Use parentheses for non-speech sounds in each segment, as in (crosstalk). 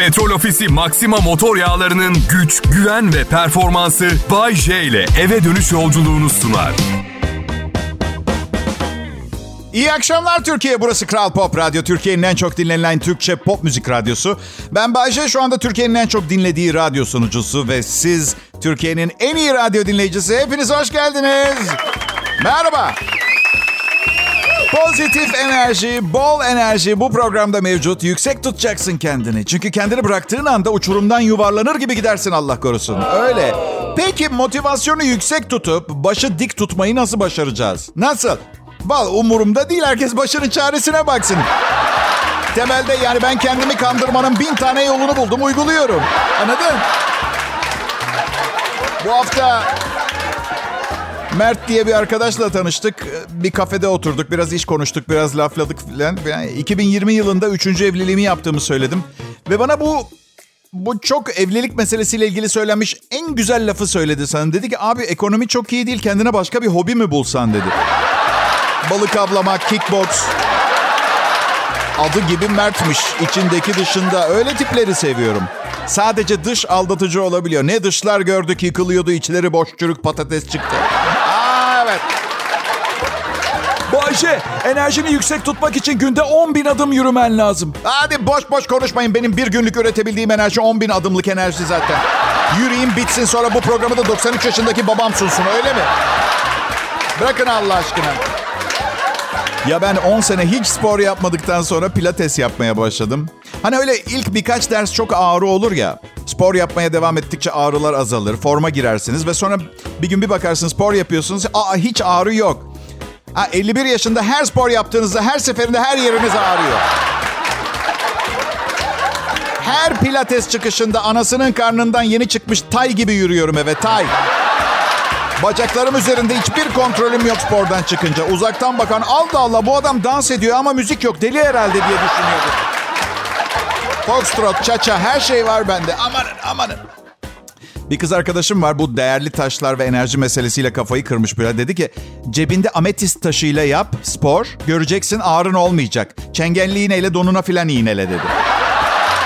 Petrol Ofisi Maxima motor yağlarının güç, güven ve performansı Bay J ile eve dönüş yolculuğunu sunar. İyi akşamlar Türkiye. Burası Kral Pop Radyo. Türkiye'nin en çok dinlenilen Türkçe pop müzik radyosu. Ben Bayce şu anda Türkiye'nin en çok dinlediği radyo sunucusu ve siz Türkiye'nin en iyi radyo dinleyicisi. Hepiniz hoş geldiniz. Merhaba. Pozitif enerji, bol enerji bu programda mevcut. Yüksek tutacaksın kendini. Çünkü kendini bıraktığın anda uçurumdan yuvarlanır gibi gidersin Allah korusun. Öyle. Peki motivasyonu yüksek tutup başı dik tutmayı nasıl başaracağız? Nasıl? Val umurumda değil. Herkes başının çaresine baksın. Temelde yani ben kendimi kandırmanın bin tane yolunu buldum, uyguluyorum. Anladın? Bu hafta Mert diye bir arkadaşla tanıştık. Bir kafede oturduk. Biraz iş konuştuk. Biraz lafladık filan. Yani 2020 yılında üçüncü evliliğimi yaptığımı söyledim. Ve bana bu bu çok evlilik meselesiyle ilgili söylenmiş en güzel lafı söyledi sana. Dedi ki abi ekonomi çok iyi değil. Kendine başka bir hobi mi bulsan dedi. Balık avlamak, kickbox. Adı gibi Mert'miş. İçindeki dışında. Öyle tipleri seviyorum. Sadece dış aldatıcı olabiliyor. Ne dışlar gördük yıkılıyordu. içleri boş çürük patates çıktı. Aa evet. Bayşe, enerjini yüksek tutmak için günde 10 bin adım yürümen lazım. Hadi boş boş konuşmayın. Benim bir günlük üretebildiğim enerji 10 bin adımlık enerji zaten. Yürüyeyim bitsin sonra bu programı da 93 yaşındaki babam sunsun öyle mi? Bırakın Allah aşkına. Ya ben 10 sene hiç spor yapmadıktan sonra pilates yapmaya başladım. Hani öyle ilk birkaç ders çok ağrı olur ya. Spor yapmaya devam ettikçe ağrılar azalır. Forma girersiniz ve sonra bir gün bir bakarsınız spor yapıyorsunuz. Aa hiç ağrı yok. Ha, 51 yaşında her spor yaptığınızda her seferinde her yeriniz ağrıyor. Her pilates çıkışında anasının karnından yeni çıkmış tay gibi yürüyorum eve tay. Bacaklarım üzerinde hiçbir kontrolüm yok spordan çıkınca. Uzaktan bakan Allah Allah bu adam dans ediyor ama müzik yok deli herhalde diye düşünüyordum. Foxtrot, cha-cha her şey var bende. Amanın amanın. Bir kız arkadaşım var bu değerli taşlar ve enerji meselesiyle kafayı kırmış böyle. Dedi ki cebinde ametist taşıyla yap spor göreceksin ağrın olmayacak. Çengelli iğneyle donuna filan iğnele dedi.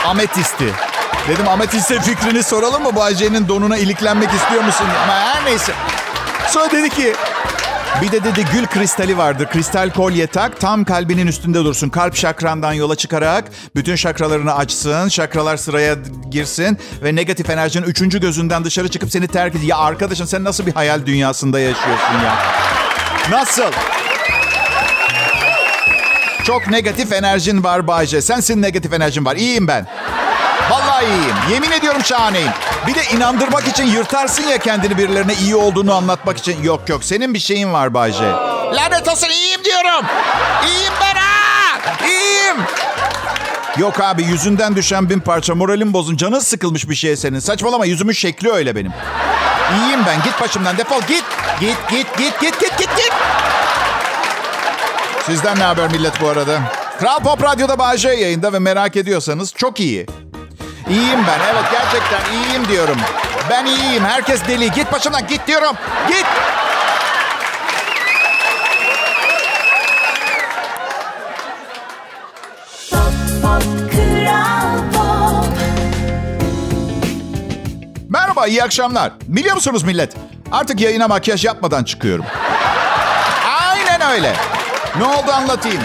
Ametisti. Dedim ametiste fikrini soralım mı? Bu Ayce'nin donuna iliklenmek istiyor musun? Ama her neyse. Sonra dedi ki bir de dedi gül kristali vardır. Kristal kolye tak tam kalbinin üstünde dursun. Kalp şakrandan yola çıkarak bütün şakralarını açsın. Şakralar sıraya girsin. Ve negatif enerjinin üçüncü gözünden dışarı çıkıp seni terk edin. Ya arkadaşım sen nasıl bir hayal dünyasında yaşıyorsun ya? Nasıl? Çok negatif enerjin var Bayce. Sensin negatif enerjin var. İyiyim ben. Vallahi iyiyim. Yemin ediyorum şahaneyim. Bir de inandırmak için yırtarsın ya kendini birilerine iyi olduğunu anlatmak için. Yok yok senin bir şeyin var Bayce. Lanet olsun iyiyim diyorum. İyiyim ben ha. İyiyim. Yok abi yüzünden düşen bin parça moralim bozun. Canın sıkılmış bir şey senin. Saçmalama yüzümün şekli öyle benim. İyiyim ben. Git başımdan defol git. Git git git git git git git. Sizden ne haber millet bu arada? Kral Pop Radyo'da Bağcay yayında ve merak ediyorsanız çok iyi. İyiyim ben. Evet gerçekten iyiyim diyorum. Ben iyiyim. Herkes deli. Git başımdan git diyorum. Git. Merhaba, iyi akşamlar. Biliyor musunuz millet? Artık yayına makyaj yapmadan çıkıyorum. Aynen öyle. Ne oldu anlatayım.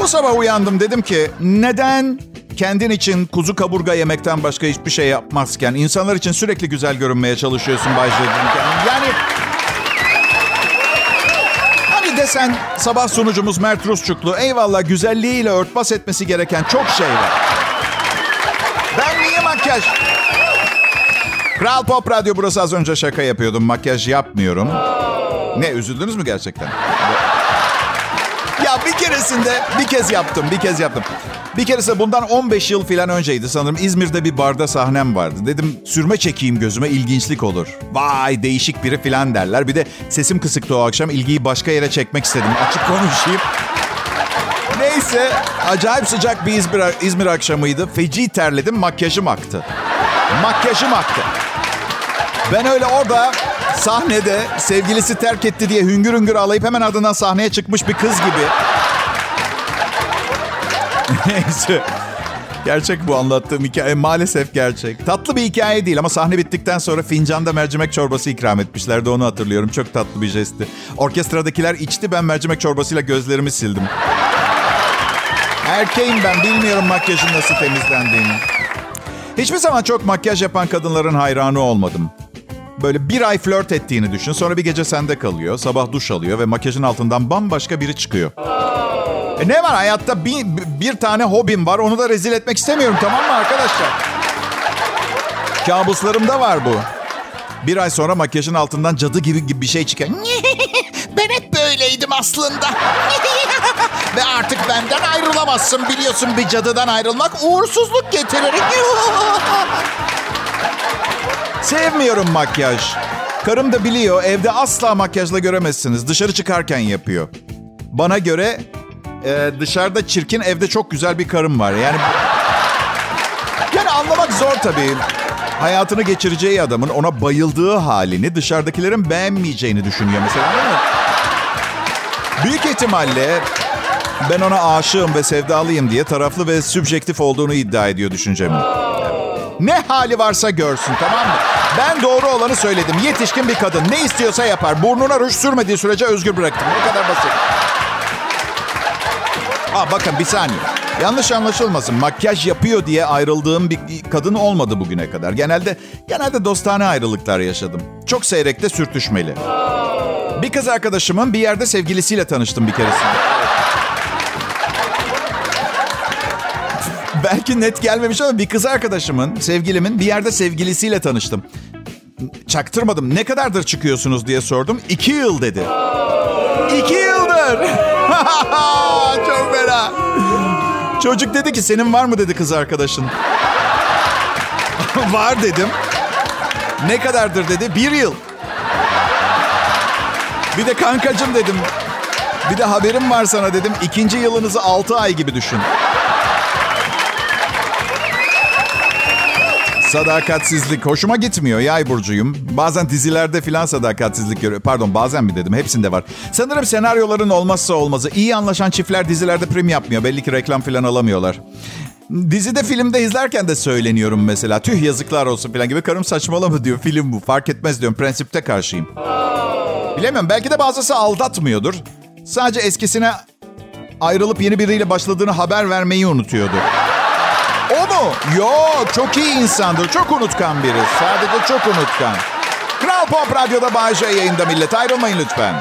Bu sabah uyandım dedim ki neden kendin için kuzu kaburga yemekten başka hiçbir şey yapmazken insanlar için sürekli güzel görünmeye çalışıyorsun Bay Yani hani desen sabah sunucumuz Mert Rusçuklu eyvallah güzelliğiyle örtbas etmesi gereken çok şey var. Ben niye makyaj? Kral Pop Radyo burası az önce şaka yapıyordum. Makyaj yapmıyorum. Ne üzüldünüz mü gerçekten? Ya bir keresinde bir kez yaptım, bir kez yaptım. Bir keresinde bundan 15 yıl falan önceydi sanırım. İzmir'de bir barda sahnem vardı. Dedim sürme çekeyim gözüme ilginçlik olur. Vay değişik biri falan derler. Bir de sesim kısıktı o akşam. ilgiyi başka yere çekmek istedim. Açık konuşayım. Neyse acayip sıcak bir İzmir, İzmir akşamıydı. Feci terledim makyajım aktı. Makyajım aktı. Ben öyle orada sahnede sevgilisi terk etti diye hüngür hüngür ağlayıp hemen adından sahneye çıkmış bir kız gibi. (laughs) Neyse. Gerçek bu anlattığım hikaye. Maalesef gerçek. Tatlı bir hikaye değil ama sahne bittikten sonra fincanda mercimek çorbası ikram etmişlerdi. Onu hatırlıyorum. Çok tatlı bir jestti. Orkestradakiler içti. Ben mercimek çorbasıyla gözlerimi sildim. Erkeğim ben. Bilmiyorum makyajın nasıl temizlendiğini. Hiçbir zaman çok makyaj yapan kadınların hayranı olmadım. Böyle bir ay flört ettiğini düşün. Sonra bir gece sende kalıyor. Sabah duş alıyor ve makyajın altından bambaşka biri çıkıyor. E ne var hayatta bir, bir tane hobim var. Onu da rezil etmek istemiyorum tamam mı arkadaşlar? Kabuslarımda var bu. Bir ay sonra makyajın altından cadı gibi, gibi bir şey çıkıyor. (laughs) ben hep böyleydim aslında. (laughs) Ve artık benden ayrılamazsın biliyorsun bir cadıdan ayrılmak uğursuzluk getirir. (laughs) Sevmiyorum makyaj. Karım da biliyor evde asla makyajla göremezsiniz. Dışarı çıkarken yapıyor. Bana göre e, dışarıda çirkin evde çok güzel bir karım var. Yani yani anlamak zor tabii. Hayatını geçireceği adamın ona bayıldığı halini dışarıdakilerin beğenmeyeceğini düşünüyor mesela değil mi? Büyük ihtimalle ben ona aşığım ve sevdalıyım diye taraflı ve sübjektif olduğunu iddia ediyor düşüncemi. Ne hali varsa görsün tamam mı? Ben doğru olanı söyledim. Yetişkin bir kadın ne istiyorsa yapar. Burnuna ruj sürmediği sürece özgür bıraktım. O kadar basit. Aa, bakın bir saniye. Yanlış anlaşılmasın. Makyaj yapıyor diye ayrıldığım bir kadın olmadı bugüne kadar. Genelde genelde dostane ayrılıklar yaşadım. Çok seyrekte sürtüşmeli. Bir kız arkadaşımın bir yerde sevgilisiyle tanıştım bir keresinde. (laughs) Belki net gelmemiş ama bir kız arkadaşımın, sevgilimin bir yerde sevgilisiyle tanıştım. Çaktırmadım. Ne kadardır çıkıyorsunuz diye sordum. İki yıl dedi. İki yıldır. (laughs) Çok fena. Çocuk dedi ki senin var mı dedi kız arkadaşın. (laughs) var dedim. Ne kadardır dedi. Bir yıl. Bir de kankacım dedim. Bir de haberim var sana dedim. İkinci yılınızı altı ay gibi düşün. Sadakatsizlik hoşuma gitmiyor. Yay burcuyum. Bazen dizilerde filan sadakatsizlik görüyor. Pardon bazen mi dedim. Hepsinde var. Sanırım senaryoların olmazsa olmazı. İyi anlaşan çiftler dizilerde prim yapmıyor. Belli ki reklam filan alamıyorlar. Dizide filmde izlerken de söyleniyorum mesela. Tüh yazıklar olsun falan gibi. Karım saçmalama diyor. Film bu. Fark etmez diyorum. Prensipte karşıyım. Bilemiyorum. Belki de bazısı aldatmıyordur. Sadece eskisine ayrılıp yeni biriyle başladığını haber vermeyi unutuyordu. Yok çok iyi insandır. Çok unutkan biri. Sadece çok unutkan. Kral Pop Radyo'da Bağcay yayında millet. Ayrılmayın lütfen.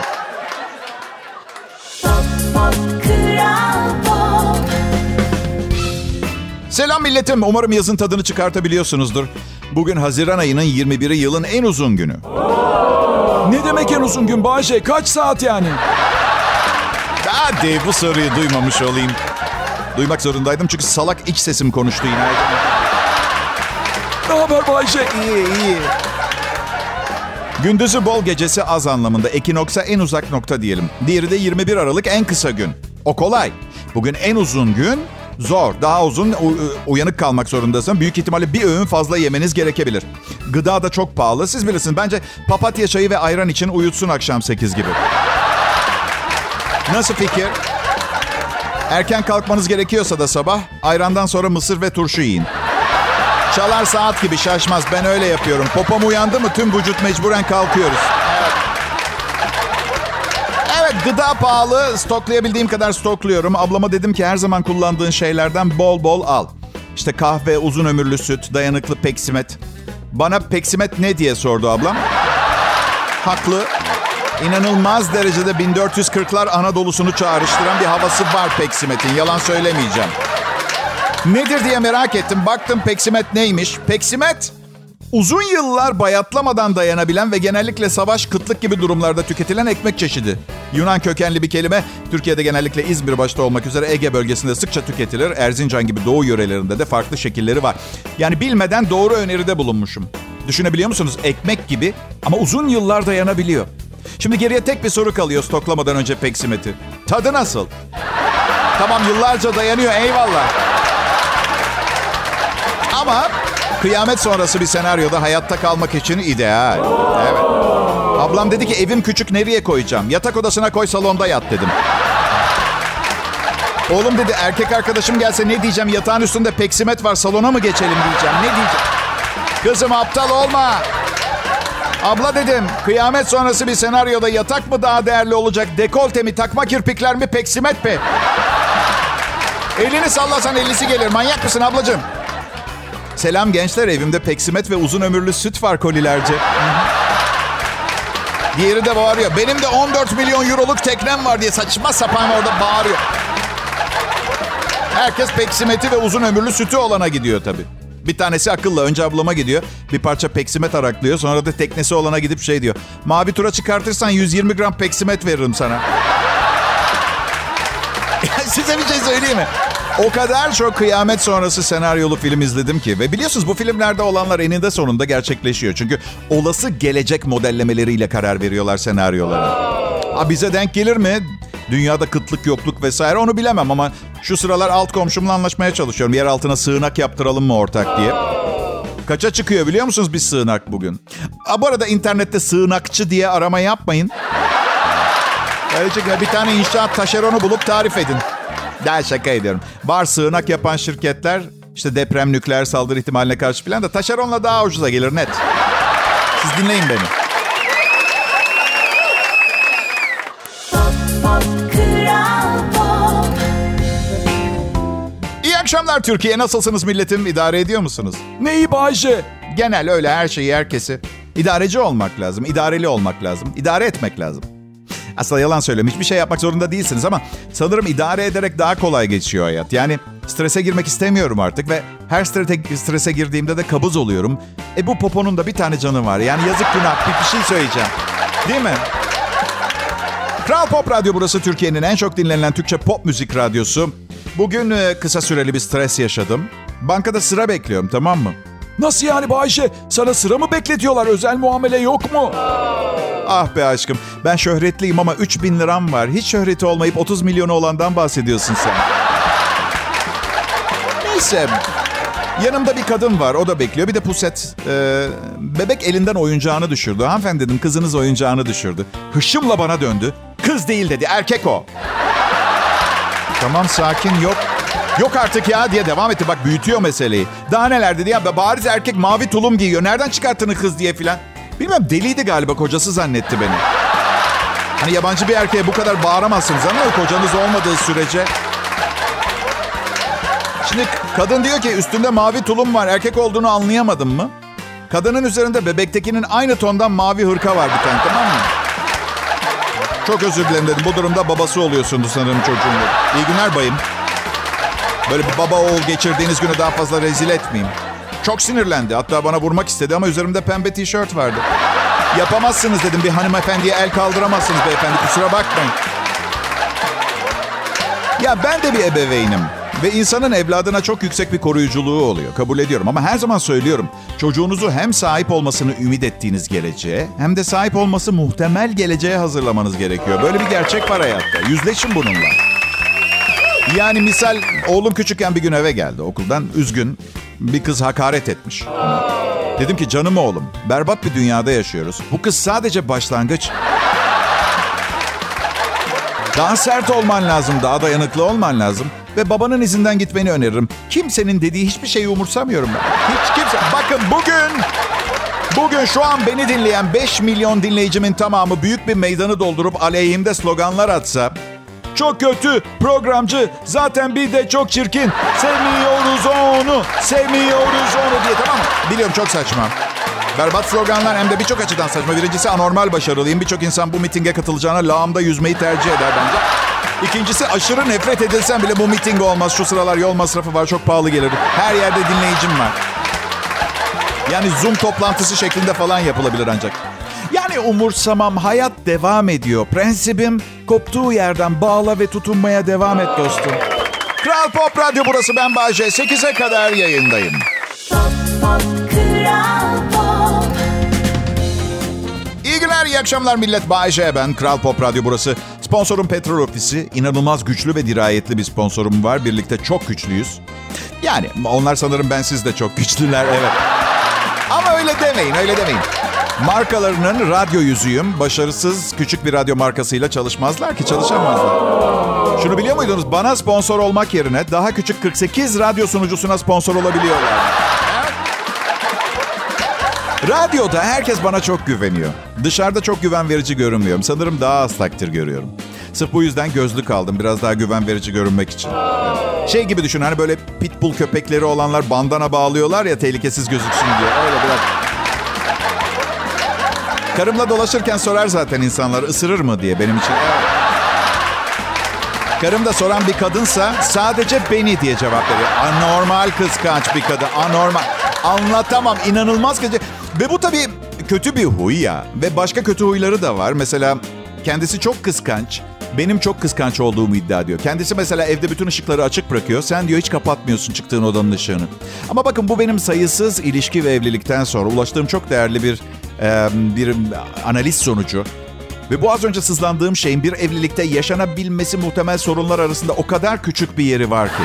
Selam milletim. Umarım yazın tadını çıkartabiliyorsunuzdur. Bugün Haziran ayının 21'i yılın en uzun günü. Ne demek en uzun gün Bahçe? Kaç saat yani? Hadi bu soruyu duymamış olayım. Duymak zorundaydım çünkü salak iç sesim konuştu yine. Ne haber Bahçe? İyi iyi. Gündüzü bol gecesi az anlamında. Ekinoksa en uzak nokta diyelim. Diğeri de 21 Aralık en kısa gün. O kolay. Bugün en uzun gün zor. Daha uzun uyanık kalmak zorundasın. Büyük ihtimalle bir öğün fazla yemeniz gerekebilir. Gıda da çok pahalı. Siz bilirsiniz. Bence papatya çayı ve ayran için uyutsun akşam 8 gibi. Nasıl fikir? Erken kalkmanız gerekiyorsa da sabah ayrandan sonra mısır ve turşu yiyin. Çalar saat gibi şaşmaz. Ben öyle yapıyorum. Popom uyandı mı tüm vücut mecburen kalkıyoruz. Evet. Gıda pahalı. Stoklayabildiğim kadar stokluyorum. Ablama dedim ki her zaman kullandığın şeylerden bol bol al. İşte kahve, uzun ömürlü süt, dayanıklı peksimet. Bana peksimet ne diye sordu ablam. Haklı. İnanılmaz derecede 1440'lar Anadolu'sunu çağrıştıran bir havası var Peksimet'in. Yalan söylemeyeceğim. Nedir diye merak ettim. Baktım Peksimet neymiş? Peksimet uzun yıllar bayatlamadan dayanabilen ve genellikle savaş, kıtlık gibi durumlarda tüketilen ekmek çeşidi. Yunan kökenli bir kelime. Türkiye'de genellikle İzmir başta olmak üzere Ege bölgesinde sıkça tüketilir. Erzincan gibi doğu yörelerinde de farklı şekilleri var. Yani bilmeden doğru öneride bulunmuşum. Düşünebiliyor musunuz? Ekmek gibi ama uzun yıllar dayanabiliyor. Şimdi geriye tek bir soru kalıyor stoklamadan önce peksimeti. Tadı nasıl? Tamam yıllarca dayanıyor eyvallah. Ama kıyamet sonrası bir senaryoda hayatta kalmak için ideal. Evet. Ablam dedi ki evim küçük nereye koyacağım? Yatak odasına koy salonda yat dedim. Oğlum dedi erkek arkadaşım gelse ne diyeceğim? Yatağın üstünde peksimet var salona mı geçelim diyeceğim. Ne diyeceğim? Kızım aptal olma. Abla dedim kıyamet sonrası bir senaryoda yatak mı daha değerli olacak? Dekolte mi, takma kirpikler mi, peksimet mi? Elini sallasan ellisi gelir. Manyak mısın ablacığım? Selam gençler evimde peksimet ve uzun ömürlü süt var kolilerce. Diğeri de bağırıyor. Benim de 14 milyon euroluk teknem var diye saçma sapan orada bağırıyor. Herkes peksimeti ve uzun ömürlü sütü olana gidiyor tabii. Bir tanesi akıllı. Önce ablama gidiyor. Bir parça peksimet araklıyor. Sonra da teknesi olana gidip şey diyor. Mavi tura çıkartırsan 120 gram peksimet veririm sana. (laughs) Size bir şey söyleyeyim mi? O kadar çok kıyamet sonrası senaryolu film izledim ki. Ve biliyorsunuz bu filmlerde olanlar eninde sonunda gerçekleşiyor. Çünkü olası gelecek modellemeleriyle karar veriyorlar senaryolara. Ha, bize denk gelir mi? Dünyada kıtlık, yokluk vesaire onu bilemem ama şu sıralar alt komşumla anlaşmaya çalışıyorum. Yer altına sığınak yaptıralım mı ortak diye. Kaça çıkıyor biliyor musunuz bir sığınak bugün? Ha, bu arada internette sığınakçı diye arama yapmayın. Gerçekten bir tane inşaat taşeronu bulup tarif edin. Daha şaka ediyorum. Var sığınak yapan şirketler işte deprem, nükleer saldırı ihtimaline karşı falan da taşeronla daha ucuza gelir net. Siz dinleyin beni. Akşamlar Türkiye. Nasılsınız milletim? İdare ediyor musunuz? Neyi Bayce? Genel öyle her şeyi herkesi. İdareci olmak lazım. idareli olmak lazım. idare etmek lazım. Aslında yalan söylüyorum. Hiçbir şey yapmak zorunda değilsiniz ama sanırım idare ederek daha kolay geçiyor hayat. Yani strese girmek istemiyorum artık ve her strese, girdiğimde de kabız oluyorum. E bu poponun da bir tane canı var. Yani yazık günah bir, bir şey söyleyeceğim. Değil mi? Kral Pop Radyo burası Türkiye'nin en çok dinlenilen Türkçe pop müzik radyosu. Bugün e, kısa süreli bir stres yaşadım. Bankada sıra bekliyorum tamam mı? Nasıl yani Bayce? Sana sıra mı bekletiyorlar? Özel muamele yok mu? Ah be aşkım ben şöhretliyim ama 3000 liram var. Hiç şöhreti olmayıp 30 milyonu olandan bahsediyorsun sen. Neyse. Yanımda bir kadın var. O da bekliyor. Bir de puset. Ee, bebek elinden oyuncağını düşürdü. Hanımefendi dedim kızınız oyuncağını düşürdü. Hışımla bana döndü. Kız değil dedi. Erkek o. tamam sakin yok. Yok artık ya diye devam etti. Bak büyütüyor meseleyi. Daha neler dedi ya. Bariz erkek mavi tulum giyiyor. Nereden çıkarttığını kız diye filan. Bilmem deliydi galiba kocası zannetti beni. Hani yabancı bir erkeğe bu kadar bağıramazsınız ama kocanız olmadığı sürece. Şimdi kadın diyor ki üstünde mavi tulum var. Erkek olduğunu anlayamadım mı? Kadının üzerinde bebektekinin aynı tondan mavi hırka var bir tane tamam mı? Çok özür dilerim dedim. Bu durumda babası oluyorsunuz sanırım çocuğun dedi. İyi günler bayım. Böyle bir baba oğul geçirdiğiniz günü daha fazla rezil etmeyeyim. Çok sinirlendi. Hatta bana vurmak istedi ama üzerimde pembe tişört vardı. Yapamazsınız dedim. Bir hanımefendiye el kaldıramazsınız beyefendi. Kusura bakmayın. Ya ben de bir ebeveynim. Ve insanın evladına çok yüksek bir koruyuculuğu oluyor. Kabul ediyorum ama her zaman söylüyorum. Çocuğunuzu hem sahip olmasını ümit ettiğiniz geleceğe hem de sahip olması muhtemel geleceğe hazırlamanız gerekiyor. Böyle bir gerçek var hayatta. Yüzleşin bununla. Yani misal oğlum küçükken bir gün eve geldi okuldan. Üzgün. Bir kız hakaret etmiş. Dedim ki canım oğlum berbat bir dünyada yaşıyoruz. Bu kız sadece başlangıç. Daha sert olman lazım, daha dayanıklı olman lazım. Ve babanın izinden gitmeni öneririm. Kimsenin dediği hiçbir şeyi umursamıyorum ben. Hiç kimse. Bakın bugün, bugün şu an beni dinleyen 5 milyon dinleyicimin tamamı büyük bir meydanı doldurup aleyhimde sloganlar atsa... Çok kötü, programcı, zaten bir de çok çirkin. Sevmiyoruz onu, sevmiyoruz onu diye tamam mı? Biliyorum çok saçma. Berbat sloganlar hem de birçok açıdan saçma. Birincisi anormal başarılıyım. Birçok insan bu mitinge katılacağına lağımda yüzmeyi tercih eder bence. İkincisi aşırı nefret edilsem bile bu miting olmaz. Şu sıralar yol masrafı var çok pahalı gelir. Her yerde dinleyicim var. Yani Zoom toplantısı şeklinde falan yapılabilir ancak. Yani umursamam hayat devam ediyor. Prensibim koptuğu yerden bağla ve tutunmaya devam et dostum. Kral Pop Radyo burası ben Bahçe. 8'e kadar yayındayım. Pop, pop, Kral Pop. İyi günler, iyi akşamlar millet. Bayece ben. Kral Pop Radyo burası. Sponsorum Petrol Ofisi. İnanılmaz güçlü ve dirayetli bir sponsorum var. Birlikte çok güçlüyüz. Yani onlar sanırım bensiz de çok güçlüler, evet. Ama öyle demeyin, öyle demeyin. Markalarının radyo yüzüğüm. Başarısız küçük bir radyo markasıyla çalışmazlar ki çalışamazlar. Şunu biliyor muydunuz? Bana sponsor olmak yerine daha küçük 48 radyo sunucusuna sponsor olabiliyorlar. Radyoda herkes bana çok güveniyor. Dışarıda çok güven verici görünmüyorum. Sanırım daha az takdir görüyorum. Sırf bu yüzden gözlük aldım. Biraz daha güven verici görünmek için. Şey gibi düşün hani böyle pitbull köpekleri olanlar bandana bağlıyorlar ya tehlikesiz gözüksün diye. Öyle biraz. Karımla dolaşırken sorar zaten insanlar ısırır mı diye benim için. Evet. Karım da soran bir kadınsa sadece beni diye cevap veriyor. Anormal kıskanç bir kadın. Anormal. Anlatamam. inanılmaz kötü. Ve bu tabii kötü bir huy ya. Ve başka kötü huyları da var. Mesela kendisi çok kıskanç. Benim çok kıskanç olduğumu iddia ediyor. Kendisi mesela evde bütün ışıkları açık bırakıyor. Sen diyor hiç kapatmıyorsun çıktığın odanın ışığını. Ama bakın bu benim sayısız ilişki ve evlilikten sonra ulaştığım çok değerli bir e, bir analiz sonucu. Ve bu az önce sızlandığım şeyin bir evlilikte yaşanabilmesi muhtemel sorunlar arasında o kadar küçük bir yeri var ki.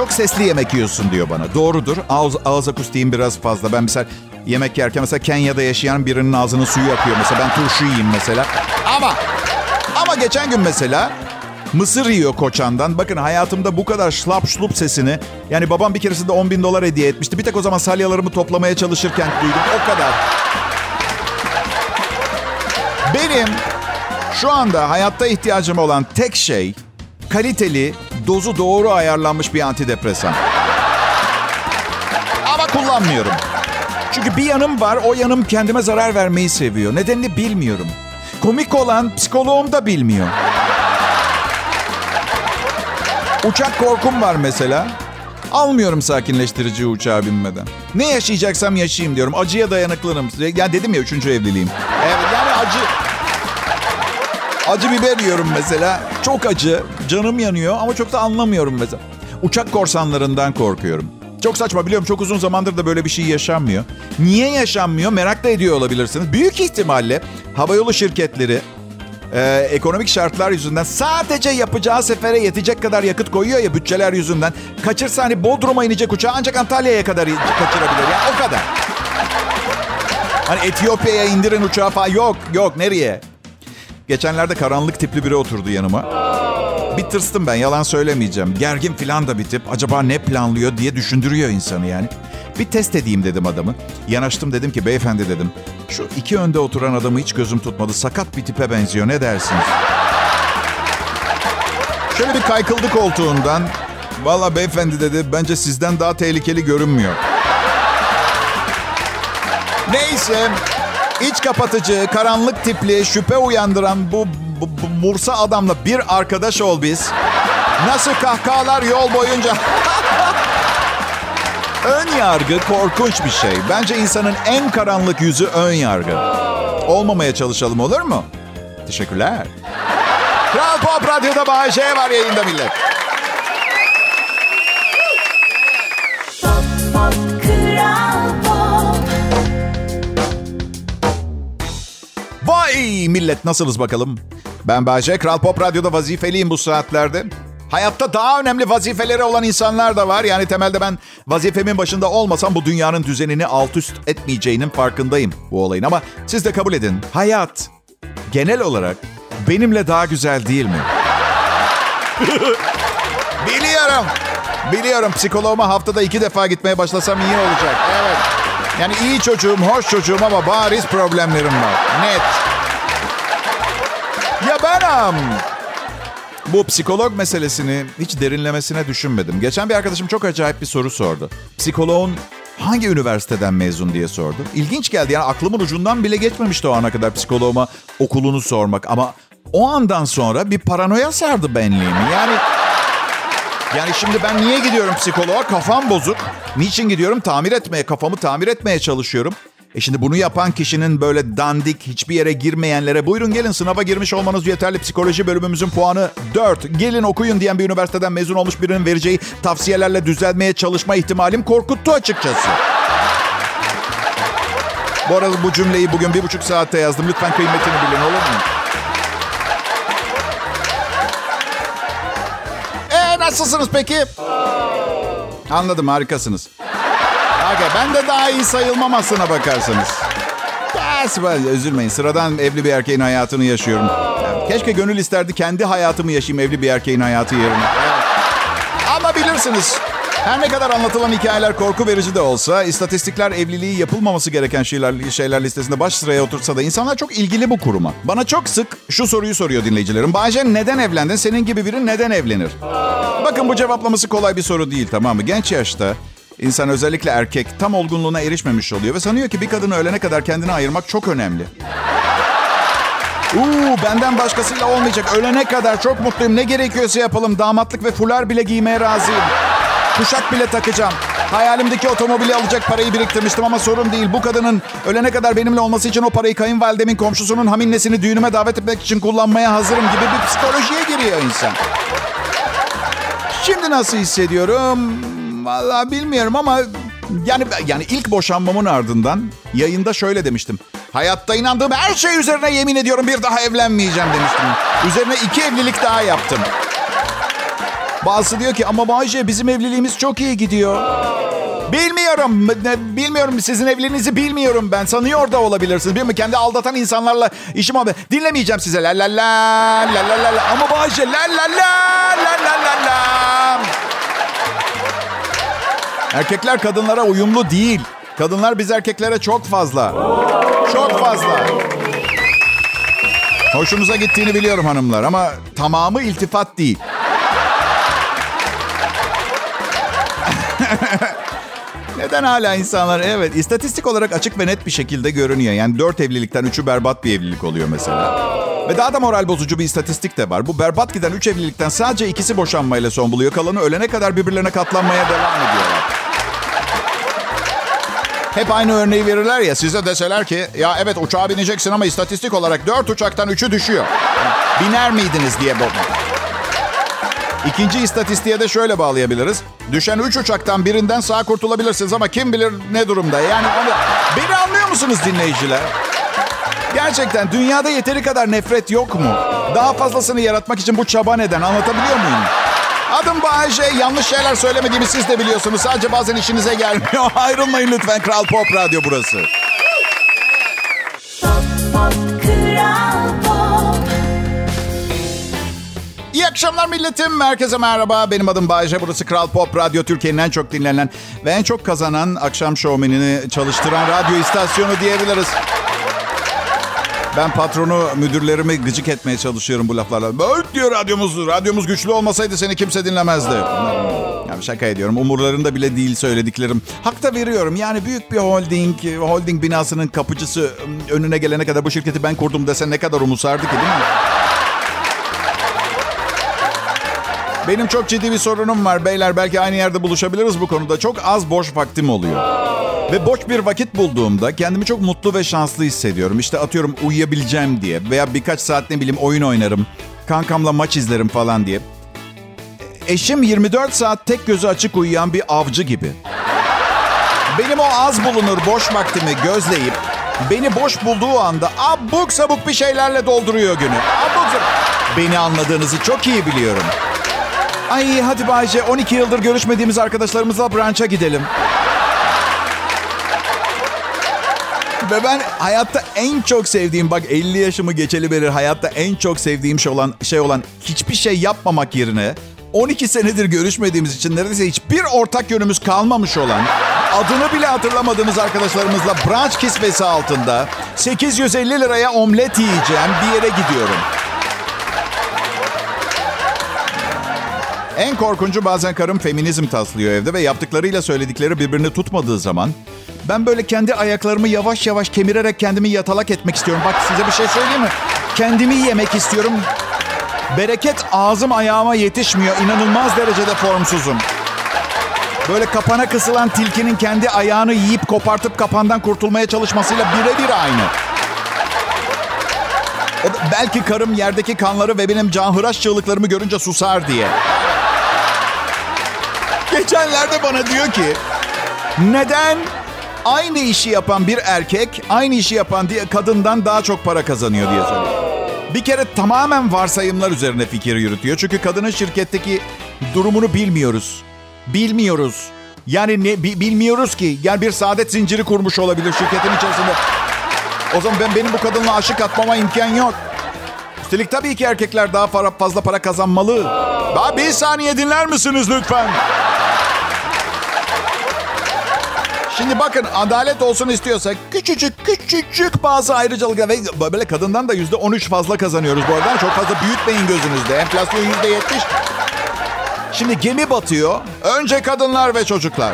Çok sesli yemek yiyorsun diyor bana. Doğrudur. Ağız, ağız akustiğim biraz fazla. Ben mesela yemek yerken mesela Kenya'da yaşayan birinin ağzının suyu akıyor. Mesela ben turşu yiyeyim mesela. Ama ama geçen gün mesela mısır yiyor koçandan. Bakın hayatımda bu kadar şlap şlup sesini yani babam bir keresinde 10 bin dolar hediye etmişti. Bir tek o zaman salyalarımı toplamaya çalışırken duydum. O kadar. Benim şu anda hayatta ihtiyacım olan tek şey kaliteli, dozu doğru ayarlanmış bir antidepresan. Ama kullanmıyorum. Çünkü bir yanım var, o yanım kendime zarar vermeyi seviyor. Nedenini bilmiyorum. Komik olan psikoloğum da bilmiyor. Uçak korkum var mesela. Almıyorum sakinleştirici uçağa binmeden. Ne yaşayacaksam yaşayayım diyorum. Acıya dayanıklıyım. Ya dedim ya üçüncü evliliğim. Evet yani acı... Acı biber yiyorum mesela. Çok acı. Canım yanıyor ama çok da anlamıyorum mesela. Uçak korsanlarından korkuyorum. Çok saçma biliyorum çok uzun zamandır da böyle bir şey yaşanmıyor. Niye yaşanmıyor merak da ediyor olabilirsiniz. Büyük ihtimalle havayolu şirketleri e, ekonomik şartlar yüzünden sadece yapacağı sefere yetecek kadar yakıt koyuyor ya bütçeler yüzünden. Kaçırsa hani Bodrum'a inecek uçağı ancak Antalya'ya kadar kaçırabilir. Ya o kadar. Hani Etiyopya'ya indirin uçağı falan. Yok yok nereye? Geçenlerde karanlık tipli biri oturdu yanıma. Bir tırstım ben yalan söylemeyeceğim. Gergin falan da bitip acaba ne planlıyor diye düşündürüyor insanı yani. Bir test edeyim dedim adamı. Yanaştım dedim ki beyefendi dedim. Şu iki önde oturan adamı hiç gözüm tutmadı. Sakat bir tipe benziyor ne dersiniz? Şöyle bir kaykıldı koltuğundan. Valla beyefendi dedi bence sizden daha tehlikeli görünmüyor. Neyse iç kapatıcı, karanlık tipli, şüphe uyandıran bu, bu, bu Mursa adamla bir arkadaş ol biz. Nasıl kahkahalar yol boyunca. (laughs) ön yargı korkunç bir şey. Bence insanın en karanlık yüzü ön yargı. Olmamaya çalışalım olur mu? Teşekkürler. Kral Pop Radyo'da J var yayında millet. Millet nasılsınız bakalım? Ben Bayce, Kral Pop Radyo'da vazifeliyim bu saatlerde. Hayatta daha önemli vazifeleri olan insanlar da var. Yani temelde ben vazifemin başında olmasam bu dünyanın düzenini alt üst etmeyeceğinin farkındayım bu olayın. Ama siz de kabul edin. Hayat genel olarak benimle daha güzel değil mi? (laughs) Biliyorum. Biliyorum psikoloğuma haftada iki defa gitmeye başlasam iyi olacak. Evet. Yani iyi çocuğum, hoş çocuğum ama bariz problemlerim var. Net. Am, bu psikolog meselesini hiç derinlemesine düşünmedim. Geçen bir arkadaşım çok acayip bir soru sordu. Psikoloğun hangi üniversiteden mezun diye sordu. İlginç geldi yani aklımın ucundan bile geçmemişti o ana kadar psikoloğuma okulunu sormak. Ama o andan sonra bir paranoya sardı benliğimi. Yani yani şimdi ben niye gidiyorum psikoloğa? Kafam bozuk. Niçin gidiyorum? Tamir etmeye, kafamı tamir etmeye çalışıyorum. E şimdi bunu yapan kişinin böyle dandik, hiçbir yere girmeyenlere buyurun gelin sınava girmiş olmanız yeterli. Psikoloji bölümümüzün puanı 4. Gelin okuyun diyen bir üniversiteden mezun olmuş birinin vereceği tavsiyelerle düzelmeye çalışma ihtimalim korkuttu açıkçası. Bu arada bu cümleyi bugün bir buçuk saatte yazdım. Lütfen kıymetini bilin olur mu? E nasılsınız peki? Anladım harikasınız. Okay, ben de daha iyi sayılmam aslına bakarsanız. Well, üzülmeyin. Sıradan evli bir erkeğin hayatını yaşıyorum. Yani keşke gönül isterdi kendi hayatımı yaşayayım evli bir erkeğin hayatı yerine. Ama bilirsiniz. Her ne kadar anlatılan hikayeler korku verici de olsa, istatistikler evliliği yapılmaması gereken şeyler, şeyler listesinde baş sıraya otursa da insanlar çok ilgili bu kuruma. Bana çok sık şu soruyu soruyor dinleyicilerim. Bayce neden evlendin? Senin gibi biri neden evlenir? Bakın bu cevaplaması kolay bir soru değil tamam mı? Genç yaşta insan özellikle erkek tam olgunluğuna erişmemiş oluyor ve sanıyor ki bir kadını ölene kadar kendine ayırmak çok önemli. Uuu benden başkasıyla olmayacak. Ölene kadar çok mutluyum. Ne gerekiyorsa yapalım. Damatlık ve fular bile giymeye razıyım. Kuşak bile takacağım. Hayalimdeki otomobili alacak parayı biriktirmiştim ama sorun değil. Bu kadının ölene kadar benimle olması için o parayı kayınvalidemin komşusunun haminnesini düğünüme davet etmek için kullanmaya hazırım gibi bir psikolojiye giriyor insan. Şimdi nasıl hissediyorum? Vallahi bilmiyorum ama yani yani ilk boşanmamın ardından yayında şöyle demiştim. Hayatta inandığım her şey üzerine yemin ediyorum bir daha evlenmeyeceğim demiştim. Üzerine iki evlilik daha yaptım. Bazısı diyor ki ama Bayce bizim evliliğimiz çok iyi gidiyor. Bilmiyorum. Bilmiyorum. Sizin evliliğinizi bilmiyorum ben. Sanıyor da olabilirsiniz. Bilmiyorum. Kendi aldatan insanlarla işim abi. Dinlemeyeceğim size. La la la la la la la. Ama Bayce la la la la la la la. Erkekler kadınlara uyumlu değil. Kadınlar biz erkeklere çok fazla. Çok fazla. Hoşunuza gittiğini biliyorum hanımlar ama tamamı iltifat değil. (laughs) Neden hala insanlar? Evet, istatistik olarak açık ve net bir şekilde görünüyor. Yani dört evlilikten üçü berbat bir evlilik oluyor mesela. Ve daha da moral bozucu bir istatistik de var. Bu berbat giden üç evlilikten sadece ikisi boşanmayla son buluyor. Kalanı ölene kadar birbirlerine katlanmaya devam ediyorlar. Hep aynı örneği verirler ya size deseler ki ya evet uçağa bineceksin ama istatistik olarak dört uçaktan üçü düşüyor. Biner miydiniz diye bu. İkinci istatistiğe de şöyle bağlayabiliriz. Düşen üç uçaktan birinden sağ kurtulabilirsiniz ama kim bilir ne durumda. Yani onu... Beni anlıyor musunuz dinleyiciler? Gerçekten dünyada yeteri kadar nefret yok mu? Daha fazlasını yaratmak için bu çaba neden? Anlatabiliyor muyum? Adım Bayece. Yanlış şeyler söylemediğimi siz de biliyorsunuz. Sadece bazen işinize gelmiyor. (laughs) Ayrılmayın lütfen. Kral Pop Radyo burası. Pop, pop, Kral Pop. İyi akşamlar milletim. Herkese merhaba. Benim adım Bayece. Burası Kral Pop Radyo. Türkiye'nin en çok dinlenen ve en çok kazanan akşam şovmenini çalıştıran radyo istasyonu diyebiliriz. Ben patronu, müdürlerimi gıcık etmeye çalışıyorum bu laflarla. Böyle diyor radyomuz. Radyomuz güçlü olmasaydı seni kimse dinlemezdi. Yani şaka ediyorum. Umurlarında bile değil söylediklerim. Hak da veriyorum. Yani büyük bir holding, holding binasının kapıcısı önüne gelene kadar bu şirketi ben kurdum dese ne kadar umursardı ki değil mi? Benim çok ciddi bir sorunum var beyler. Belki aynı yerde buluşabiliriz bu konuda. Çok az boş vaktim oluyor. Ve boş bir vakit bulduğumda kendimi çok mutlu ve şanslı hissediyorum. İşte atıyorum uyuyabileceğim diye veya birkaç saat ne bileyim oyun oynarım. Kankamla maç izlerim falan diye. Eşim 24 saat tek gözü açık uyuyan bir avcı gibi. Benim o az bulunur boş vaktimi gözleyip beni boş bulduğu anda abuk sabuk bir şeylerle dolduruyor günü. Abuk. Beni anladığınızı çok iyi biliyorum. Ay hadi Bayce 12 yıldır görüşmediğimiz arkadaşlarımızla brunch'a gidelim. Ve ben hayatta en çok sevdiğim bak 50 yaşımı geçeli beri hayatta en çok sevdiğim şey olan şey olan hiçbir şey yapmamak yerine 12 senedir görüşmediğimiz için neredeyse hiçbir ortak yönümüz kalmamış olan adını bile hatırlamadığımız arkadaşlarımızla brunch kisvesi altında 850 liraya omlet yiyeceğim bir yere gidiyorum. En korkuncu bazen karım feminizm taslıyor evde ve yaptıklarıyla söyledikleri birbirini tutmadığı zaman ben böyle kendi ayaklarımı yavaş yavaş kemirerek kendimi yatalak etmek istiyorum. Bak size bir şey söyleyeyim mi? Kendimi yemek istiyorum. Bereket ağzım ayağıma yetişmiyor. İnanılmaz derecede formsuzum. Böyle kapana kısılan tilkinin kendi ayağını yiyip kopartıp kapandan kurtulmaya çalışmasıyla birebir aynı. Da, belki karım yerdeki kanları ve benim canhıraş çığlıklarımı görünce susar diye. Geçenlerde bana diyor ki neden aynı işi yapan bir erkek aynı işi yapan diye kadından daha çok para kazanıyor diye soruyor. Bir kere tamamen varsayımlar üzerine fikir yürütüyor. Çünkü kadının şirketteki durumunu bilmiyoruz. Bilmiyoruz. Yani ne bi- bilmiyoruz ki. Yani bir saadet zinciri kurmuş olabilir şirketin içerisinde. O zaman ben benim bu kadınla aşık atmama imkan yok. Üstelik tabii ki erkekler daha fazla para kazanmalı. Daha bir saniye dinler misiniz lütfen? Şimdi bakın adalet olsun istiyorsak küçücük küçücük bazı ayrıcalıklar ve böyle kadından da yüzde 13 fazla kazanıyoruz bu arada. Çok fazla büyütmeyin gözünüzde. Enflasyon yüzde 70. Şimdi gemi batıyor. Önce kadınlar ve çocuklar.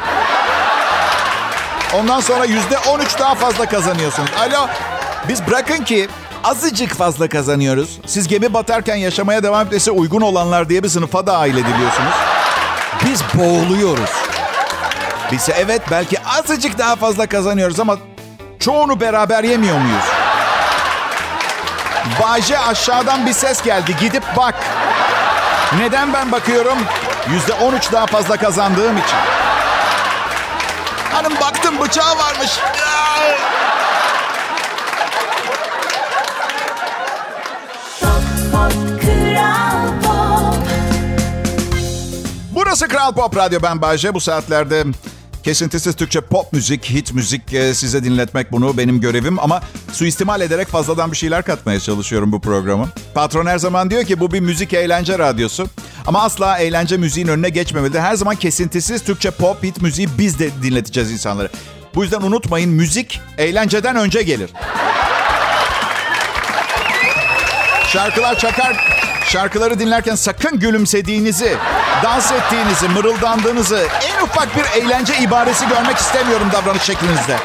Ondan sonra yüzde 13 daha fazla kazanıyorsunuz. Alo biz bırakın ki azıcık fazla kazanıyoruz. Siz gemi batarken yaşamaya devam etmesi uygun olanlar diye bir sınıfa dahil ediliyorsunuz. Biz boğuluyoruz. Biz evet belki azıcık daha fazla kazanıyoruz ama çoğunu beraber yemiyor muyuz? Bayce aşağıdan bir ses geldi. Gidip bak. Neden ben bakıyorum? Yüzde on üç daha fazla kazandığım için. Hanım baktım bıçağı varmış. Burası Kral Pop Radyo. Ben Bayce. Bu saatlerde kesintisiz Türkçe pop müzik, hit müzik e, size dinletmek bunu benim görevim. Ama suistimal ederek fazladan bir şeyler katmaya çalışıyorum bu programı. Patron her zaman diyor ki bu bir müzik eğlence radyosu. Ama asla eğlence müziğin önüne geçmemelidir. Her zaman kesintisiz Türkçe pop, hit müziği biz de dinleteceğiz insanlara. Bu yüzden unutmayın müzik eğlenceden önce gelir. Şarkılar çakar. Şarkıları dinlerken sakın gülümsediğinizi, dans ettiğinizi, mırıldandığınızı, en ufak bir eğlence ibaresi görmek istemiyorum davranış şeklinizde.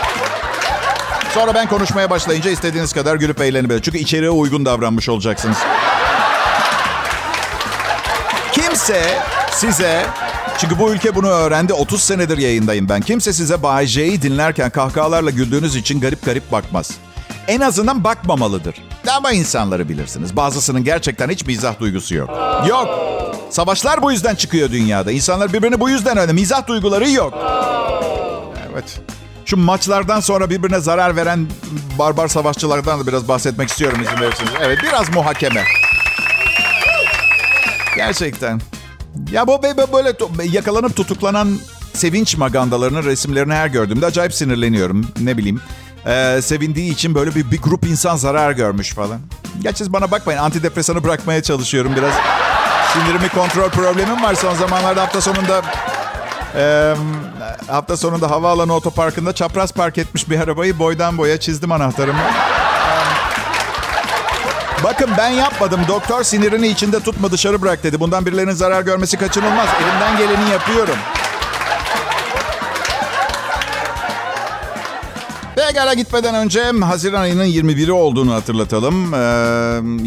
Sonra ben konuşmaya başlayınca istediğiniz kadar gülüp eğlenebilir. Çünkü içeriye uygun davranmış olacaksınız. Kimse size, çünkü bu ülke bunu öğrendi, 30 senedir yayındayım ben. Kimse size Bay J'yi dinlerken kahkahalarla güldüğünüz için garip garip bakmaz. En azından bakmamalıdır. Ama insanları bilirsiniz. Bazısının gerçekten hiç mizah duygusu yok. Yok. Savaşlar bu yüzden çıkıyor dünyada. İnsanlar birbirini bu yüzden öyle. Mizah duyguları yok. Evet. Şu maçlardan sonra birbirine zarar veren barbar savaşçılardan da biraz bahsetmek istiyorum izin verirseniz. Evet biraz muhakeme. Gerçekten. Ya bu böyle yakalanıp tutuklanan sevinç magandalarının resimlerini her gördüğümde acayip sinirleniyorum. Ne bileyim. Ee, sevindiği için böyle bir, bir grup insan zarar görmüş falan. Gerçi bana bakmayın antidepresanı bırakmaya çalışıyorum biraz. Sinirimi kontrol problemim var son zamanlarda hafta sonunda ee, hafta sonunda havaalanı otoparkında çapraz park etmiş bir arabayı boydan boya çizdim anahtarımı. Bakın ben yapmadım. Doktor sinirini içinde tutma dışarı bırak dedi. Bundan birilerinin zarar görmesi kaçınılmaz. Elimden geleni yapıyorum. Pekala gitmeden önce Haziran ayının 21'i olduğunu hatırlatalım. Ee,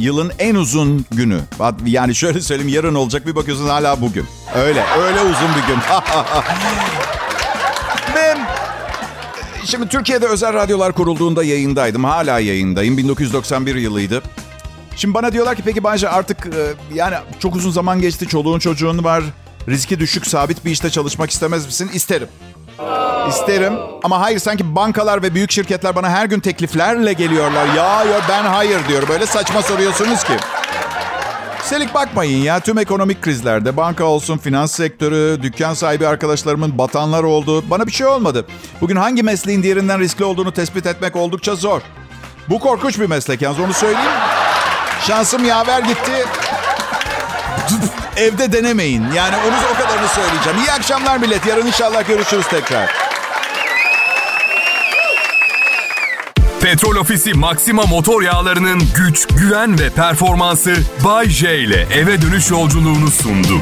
yılın en uzun günü. Yani şöyle söyleyeyim yarın olacak bir bakıyorsun hala bugün. Öyle, öyle uzun bir gün. (laughs) Ve Şimdi Türkiye'de özel radyolar kurulduğunda yayındaydım. Hala yayındayım. 1991 yılıydı. Şimdi bana diyorlar ki peki Bayce artık e, yani çok uzun zaman geçti. Çoluğun çocuğun var. Riski düşük sabit bir işte çalışmak istemez misin? İsterim. İsterim. Ama hayır sanki bankalar ve büyük şirketler bana her gün tekliflerle geliyorlar. Ya ya ben hayır diyorum. Böyle saçma soruyorsunuz ki. Üstelik bakmayın ya tüm ekonomik krizlerde banka olsun, finans sektörü, dükkan sahibi arkadaşlarımın batanlar oldu. Bana bir şey olmadı. Bugün hangi mesleğin diğerinden riskli olduğunu tespit etmek oldukça zor. Bu korkunç bir meslek yalnız onu söyleyeyim. Şansım yaver gitti. Evde denemeyin. Yani onu o kadarını söyleyeceğim. İyi akşamlar millet. Yarın inşallah görüşürüz tekrar. Petrol Ofisi Maxima motor yağlarının güç, güven ve performansı Bay J ile eve dönüş yolculuğunu sundu.